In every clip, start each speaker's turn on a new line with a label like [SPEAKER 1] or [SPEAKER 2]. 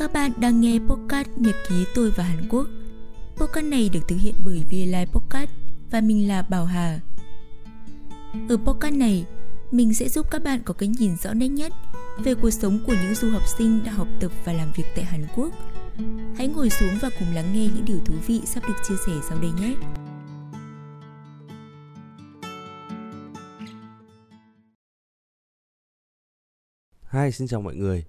[SPEAKER 1] Các bạn đang nghe podcast Nhật ký tôi và Hàn Quốc. Podcast này được thực hiện bởi VLI Podcast và mình là Bảo Hà. Ở podcast này, mình sẽ giúp các bạn có cái nhìn rõ nét nhất về cuộc sống của những du học sinh đã học tập và làm việc tại Hàn Quốc. Hãy ngồi xuống và cùng lắng nghe những điều thú vị sắp được chia sẻ sau đây nhé.
[SPEAKER 2] Hi, xin chào mọi người.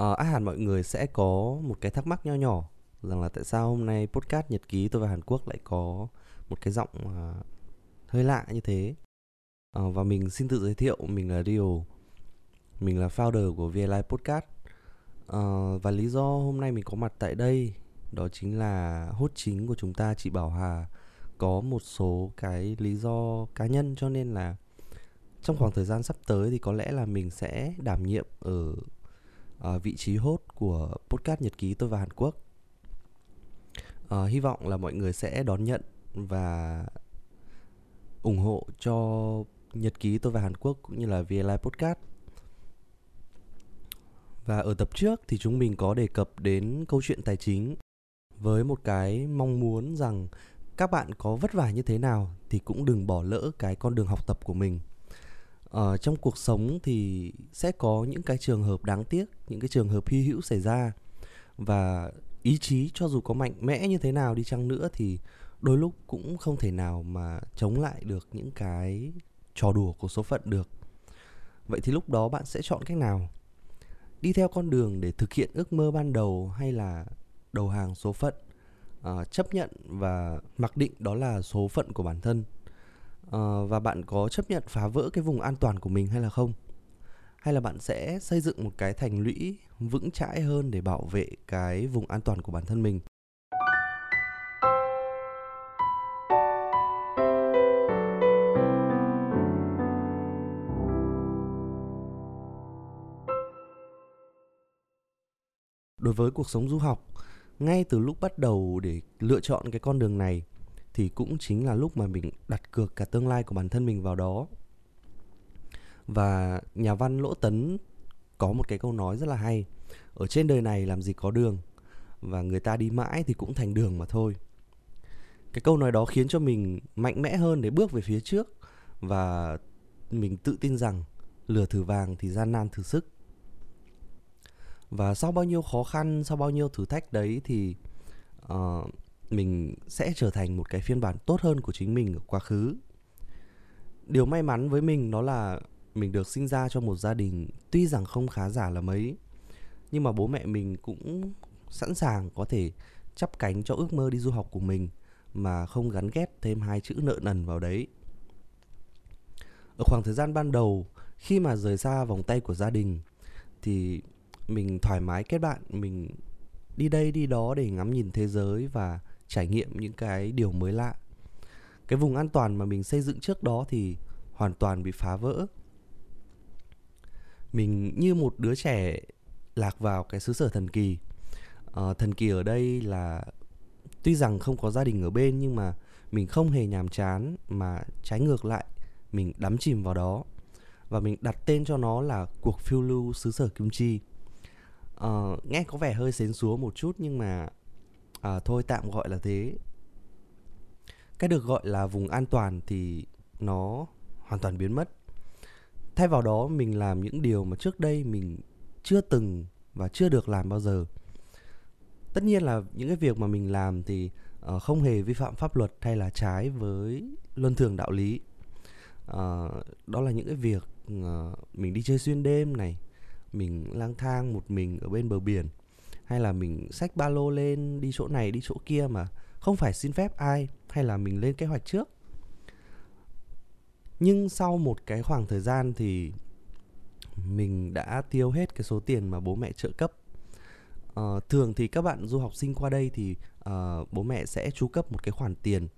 [SPEAKER 2] Ờ, à, ác hẳn mọi người sẽ có một cái thắc mắc nho nhỏ rằng là tại sao hôm nay podcast nhật ký tôi và Hàn Quốc lại có một cái giọng à, hơi lạ như thế. À, và mình xin tự giới thiệu, mình là Rio. Mình là founder của VLI Podcast. à, và lý do hôm nay mình có mặt tại đây đó chính là hốt chính của chúng ta chị Bảo Hà có một số cái lý do cá nhân cho nên là trong khoảng thời gian sắp tới thì có lẽ là mình sẽ đảm nhiệm ở uh, vị trí hốt của podcast nhật ký tôi và Hàn Quốc. Uh, hy vọng là mọi người sẽ đón nhận và ủng hộ cho nhật ký tôi và Hàn Quốc cũng như là VLI podcast. Và ở tập trước thì chúng mình có đề cập đến câu chuyện tài chính với một cái mong muốn rằng các bạn có vất vả như thế nào thì cũng đừng bỏ lỡ cái con đường học tập của mình ở trong cuộc sống thì sẽ có những cái trường hợp đáng tiếc những cái trường hợp hy hữu xảy ra. Và ý chí cho dù có mạnh mẽ như thế nào đi chăng nữa thì đôi lúc cũng không thể nào mà chống lại được những cái trò đùa của số phận được. Vậy thì lúc đó bạn sẽ chọn cách nào? Đi theo con đường để thực hiện ước mơ ban đầu hay là đầu hàng số phận? Uh, chấp nhận và mặc định đó là số phận của bản thân? Uh, và bạn có chấp nhận phá vỡ cái vùng an toàn của mình hay là không? Hay là bạn sẽ xây dựng một cái thành lũy vững chãi hơn để bảo vệ cái vùng an toàn của bản thân mình? Đối với cuộc sống du học ngay từ lúc bắt đầu để lựa chọn cái con đường này thì cũng chính là lúc mà mình đặt cược cả tương lai của bản thân mình vào đó. Và nhà văn lỗ tấn có một cái câu nói rất là hay ở trên đời này làm gì có đường và người ta đi mãi thì cũng thành đường mà thôi. Cái câu nói đó khiến cho mình mạnh mẽ hơn để bước về phía trước và mình tự tin rằng lửa thử vàng thì gian nan thử sức. Và sau bao nhiêu khó khăn sau bao nhiêu thử thách đấy thì uh, mình sẽ trở thành một cái phiên bản tốt hơn của chính mình ở quá khứ. Điều may mắn với mình đó là mình được sinh ra trong một gia đình tuy rằng không khá giả là mấy, nhưng mà bố mẹ mình cũng sẵn sàng có thể chắp cánh cho ước mơ đi du học của mình mà không gắn ghép thêm hai chữ nợ nần vào đấy. Ở khoảng thời gian ban đầu, khi mà rời xa vòng tay của gia đình, thì mình thoải mái kết bạn, mình đi đây đi đó để ngắm nhìn thế giới và trải nghiệm những cái điều mới lạ. Cái vùng an toàn mà mình xây dựng trước đó thì hoàn toàn bị phá vỡ. Mình như một đứa trẻ lạc vào cái xứ sở thần kỳ. À, thần kỳ ở đây là tuy rằng không có gia đình ở bên nhưng mà mình không hề nhàm chán mà trái ngược lại mình đắm chìm vào đó. Và mình đặt tên cho nó là cuộc phiêu lưu xứ sở kim chi. À, nghe có vẻ hơi xến xúa một chút nhưng mà à, thôi tạm gọi là thế. Cái được gọi là vùng an toàn thì nó hoàn toàn biến mất. Thay vào đó mình làm những điều mà trước đây mình chưa từng và chưa được làm bao giờ. Tất nhiên là những cái việc mà mình làm thì uh, không hề vi phạm pháp luật hay là trái với luân thường đạo lý. Uh, đó là những cái việc uh, mình đi chơi xuyên đêm này mình lang thang một mình ở bên bờ biển hay là mình xách ba lô lên đi chỗ này đi chỗ kia mà không phải xin phép ai hay là mình lên kế hoạch trước. Nhưng sau một cái khoảng thời gian thì mình đã tiêu hết cái số tiền mà bố mẹ trợ cấp. Uh, thường thì các bạn du học sinh qua đây thì uh, bố mẹ sẽ chu cấp một cái khoản tiền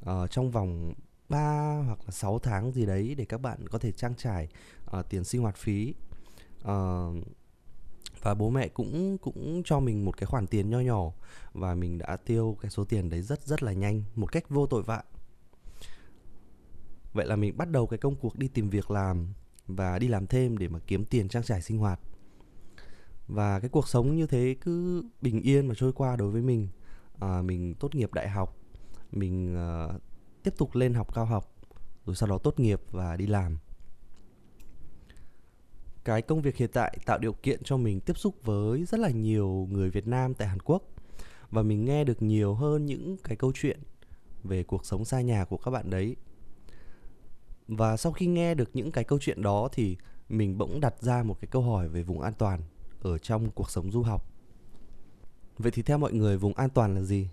[SPEAKER 2] uh, trong vòng 3 hoặc là 6 tháng gì đấy để các bạn có thể trang trải uh, tiền sinh hoạt phí. Uh, và bố mẹ cũng cũng cho mình một cái khoản tiền nho nhỏ và mình đã tiêu cái số tiền đấy rất rất là nhanh một cách vô tội vạ. Vậy là mình bắt đầu cái công cuộc đi tìm việc làm và đi làm thêm để mà kiếm tiền trang trải sinh hoạt. Và cái cuộc sống như thế cứ bình yên mà trôi qua đối với mình. À, mình tốt nghiệp đại học mình uh, tiếp tục lên học cao học rồi sau đó tốt nghiệp và đi làm cái công việc hiện tại tạo điều kiện cho mình tiếp xúc với rất là nhiều người Việt Nam tại Hàn Quốc và mình nghe được nhiều hơn những cái câu chuyện về cuộc sống xa nhà của các bạn đấy. Và sau khi nghe được những cái câu chuyện đó thì mình bỗng đặt ra một cái câu hỏi về vùng an toàn ở trong cuộc sống du học. Vậy thì theo mọi người, vùng an toàn là gì?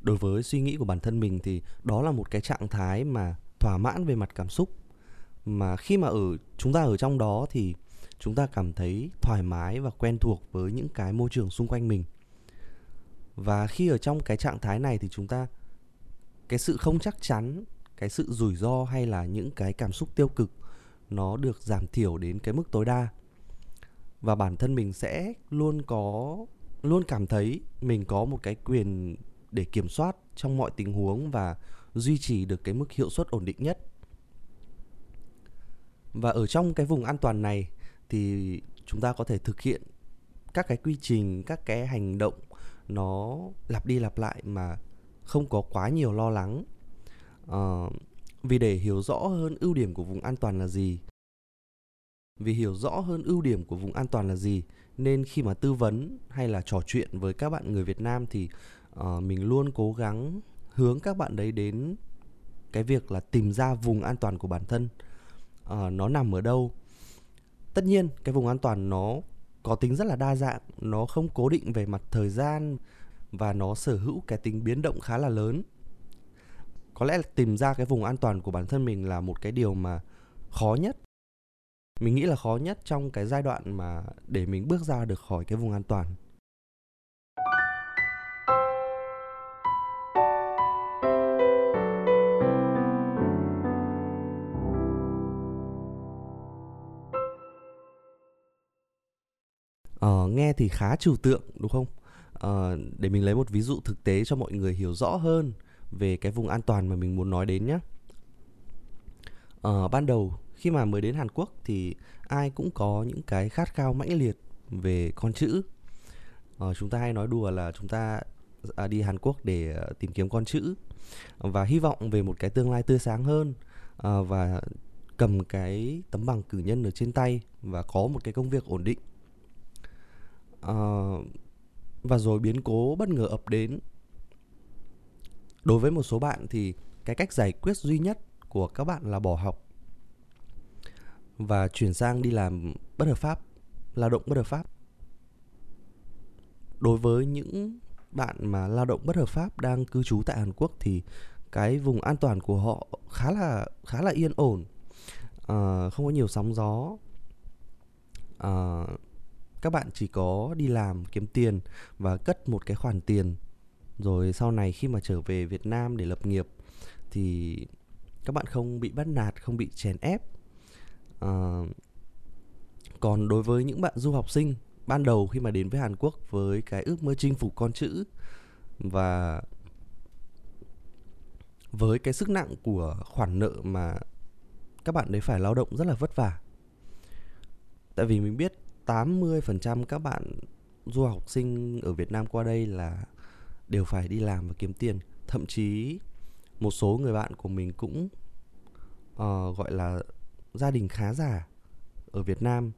[SPEAKER 2] Đối với suy nghĩ của bản thân mình thì đó là một cái trạng thái mà thỏa mãn về mặt cảm xúc mà khi mà ở, chúng ta ở trong đó thì chúng ta cảm thấy thoải mái và quen thuộc với những cái môi trường xung quanh mình. Và khi ở trong cái trạng thái này thì chúng ta, cái sự không chắc chắn, cái sự rủi ro hay là những cái cảm xúc tiêu cực, nó được giảm thiểu đến cái mức tối đa. Và bản thân mình sẽ luôn có, luôn cảm thấy mình có một cái quyền để kiểm soát trong mọi tình huống và duy trì được cái mức hiệu suất ổn định nhất và ở trong cái vùng an toàn này thì chúng ta có thể thực hiện các cái quy trình các cái hành động nó lặp đi lặp lại mà không có quá nhiều lo lắng. Uh, vì để hiểu rõ hơn ưu điểm của vùng an toàn là gì vì hiểu rõ hơn ưu điểm của vùng an toàn là gì nên khi mà tư vấn hay là trò chuyện với các bạn người Việt Nam thì uh, mình luôn cố gắng hướng các bạn đấy đến cái việc là tìm ra vùng an toàn của bản thân uh, nó nằm ở đâu? Tất nhiên cái vùng an toàn nó có tính rất là đa dạng. Nó không cố định về mặt thời gian và nó sở hữu cái tính biến động khá là lớn. Có lẽ là tìm ra cái vùng an toàn của bản thân mình là một cái điều mà khó nhất. Mình nghĩ là khó nhất trong cái giai đoạn mà để mình bước ra được khỏi cái vùng an toàn. Ờ, nghe thì khá trừu tượng đúng không? Ờ, để mình lấy một ví dụ thực tế cho mọi người hiểu rõ hơn về cái vùng an toàn mà mình muốn nói đến nhé. Ờ, ban đầu khi mà mới đến Hàn Quốc thì ai cũng có những cái khát khao mãnh liệt về con chữ. Ờ, chúng ta hay nói đùa là chúng ta à, đi Hàn Quốc để ờ, tìm kiếm con chữ và hy vọng về một cái tương lai tươi sáng hơn ờ, và cầm cái tấm bằng cử nhân ở trên tay và có một cái công việc ổn định uh, và rồi biến cố bất ngờ ập đến. Đối với một số bạn thì cái cách giải quyết duy nhất của các bạn là bỏ học và chuyển sang đi làm bất hợp pháp lao động bất hợp pháp. Đối với những bạn mà lao động bất hợp pháp đang cư trú tại Hàn Quốc thì cái vùng an toàn của họ khá là khá là yên ổn. À, không có nhiều sóng gió. À, các bạn chỉ có đi làm kiếm tiền và cất một cái khoản tiền. Rồi sau này khi mà trở về Việt Nam để lập nghiệp thì các bạn không bị bắt nạt không bị chèn ép. À, còn đối với những bạn du học sinh ban đầu khi mà đến với Hàn Quốc với cái ước mơ chinh phục con chữ và với cái sức nặng của khoản nợ mà các bạn đấy phải lao động rất là vất vả. Tại vì mình biết 80% các bạn du học sinh ở Việt Nam qua đây là đều phải đi làm và kiếm tiền. Thậm chí một số người bạn của mình cũng uh, gọi là gia đình khá giả ở Việt Nam.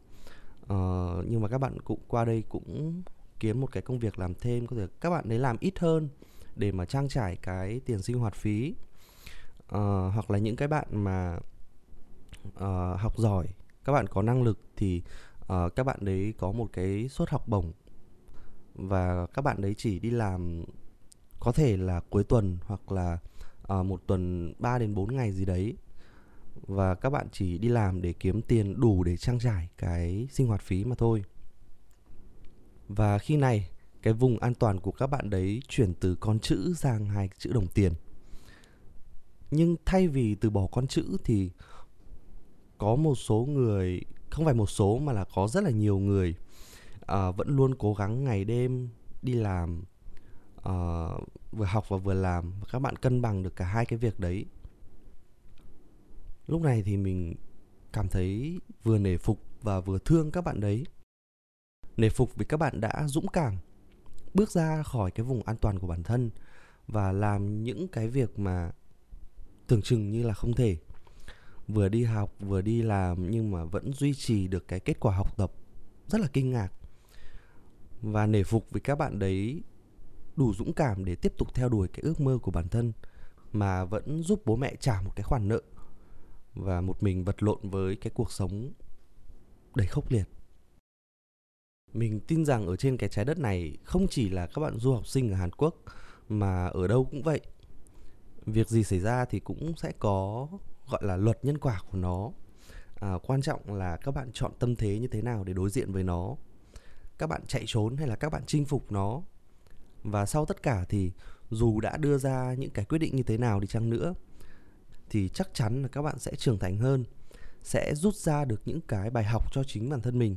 [SPEAKER 2] Uh, nhưng mà các bạn cũng qua đây cũng kiếm một cái công việc làm thêm có thể các bạn đấy làm ít hơn để mà trang trải cái tiền sinh hoạt phí. Uh, hoặc là những cái bạn mà uh, học giỏi các bạn có năng lực thì uh, các bạn đấy có một cái suất học bổng và các bạn đấy chỉ đi làm có thể là cuối tuần hoặc là uh, một tuần 3 đến 4 ngày gì đấy và các bạn chỉ đi làm để kiếm tiền đủ để trang trải cái sinh hoạt phí mà thôi. Và khi này cái vùng an toàn của các bạn đấy chuyển từ con chữ sang hai chữ đồng tiền. Nhưng thay vì từ bỏ con chữ thì có một số người không phải một số mà là có rất là nhiều người uh, vẫn luôn cố gắng ngày đêm đi làm uh, vừa học và vừa làm. Và các bạn cân bằng được cả hai cái việc đấy. Lúc này thì mình cảm thấy vừa nể phục và vừa thương các bạn đấy. Nể phục vì các bạn đã dũng cảm bước ra khỏi cái vùng an toàn của bản thân và làm những cái việc mà tưởng chừng như là không thể vừa đi học, vừa đi làm nhưng mà vẫn duy trì được cái kết quả học tập rất là kinh ngạc. Và nể phục vì các bạn đấy đủ dũng cảm để tiếp tục theo đuổi cái ước mơ của bản thân mà vẫn giúp bố mẹ trả một cái khoản nợ và một mình vật lộn với cái cuộc sống đầy khốc liệt. Mình tin rằng ở trên cái trái đất này không chỉ là các bạn du học sinh ở Hàn Quốc mà ở đâu cũng vậy. Việc gì xảy ra thì cũng sẽ có gọi là luật nhân quả của nó. À, quan trọng là các bạn chọn tâm thế như thế nào để đối diện với nó. Các bạn chạy trốn hay là các bạn chinh phục nó. Và sau tất cả thì dù đã đưa ra những cái quyết định như thế nào đi chăng nữa thì chắc chắn là các bạn sẽ trưởng thành hơn sẽ rút ra được những cái bài học cho chính bản thân mình.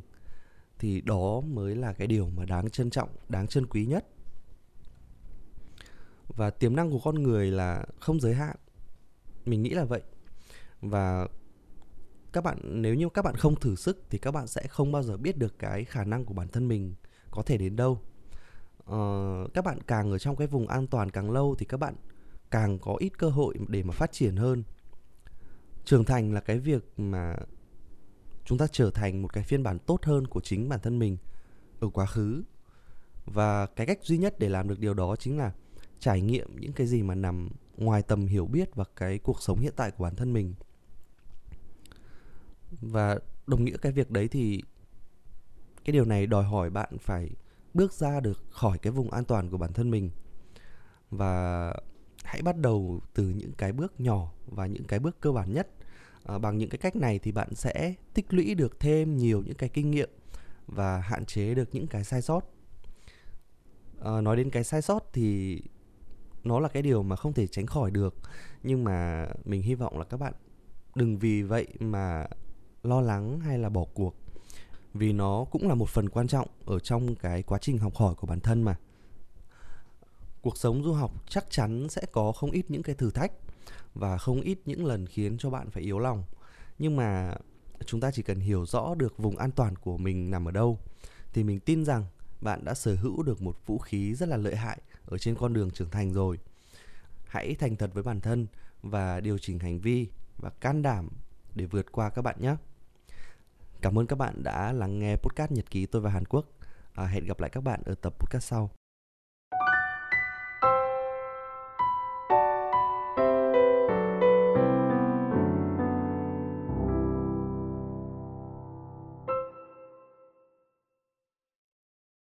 [SPEAKER 2] Thì đó mới là cái điều mà đáng trân trọng đáng trân quý nhất. Và tiềm năng của con người là không giới hạn. Mình nghĩ là vậy và các bạn nếu như các bạn không thử sức thì các bạn sẽ không bao giờ biết được cái khả năng của bản thân mình có thể đến đâu. Uh, các bạn càng ở trong cái vùng an toàn càng lâu thì các bạn càng có ít cơ hội để mà phát triển hơn. Trưởng thành là cái việc mà chúng ta trở thành một cái phiên bản tốt hơn của chính bản thân mình ở quá khứ. Và cái cách duy nhất để làm được điều đó chính là trải nghiệm những cái gì mà nằm ngoài tầm hiểu biết và cái cuộc sống hiện tại của bản thân mình và đồng nghĩa cái việc đấy thì cái điều này đòi hỏi bạn phải bước ra được khỏi cái vùng an toàn của bản thân mình. Và hãy bắt đầu từ những cái bước nhỏ và những cái bước cơ bản nhất. À, bằng những cái cách này thì bạn sẽ tích lũy được thêm nhiều những cái kinh nghiệm và hạn chế được những cái sai sót. À, nói đến cái sai sót thì nó là cái điều mà không thể tránh khỏi được. Nhưng mà mình hy vọng là các bạn đừng vì vậy mà lo lắng hay là bỏ cuộc? Vì nó cũng là một phần quan trọng ở trong cái quá trình học hỏi của bản thân mà. Cuộc sống du học chắc chắn sẽ có không ít những cái thử thách và không ít những lần khiến cho bạn phải yếu lòng. Nhưng mà chúng ta chỉ cần hiểu rõ được vùng an toàn của mình nằm ở đâu, thì mình tin rằng bạn đã sở hữu được một vũ khí rất là lợi hại ở trên con đường trưởng thành rồi. Hãy thành thật với bản thân và điều chỉnh hành vi và can đảm để vượt qua các bạn nhé cảm ơn các bạn đã lắng nghe podcast nhật ký tôi và hàn quốc. À, hẹn gặp lại các bạn ở tập podcast sau.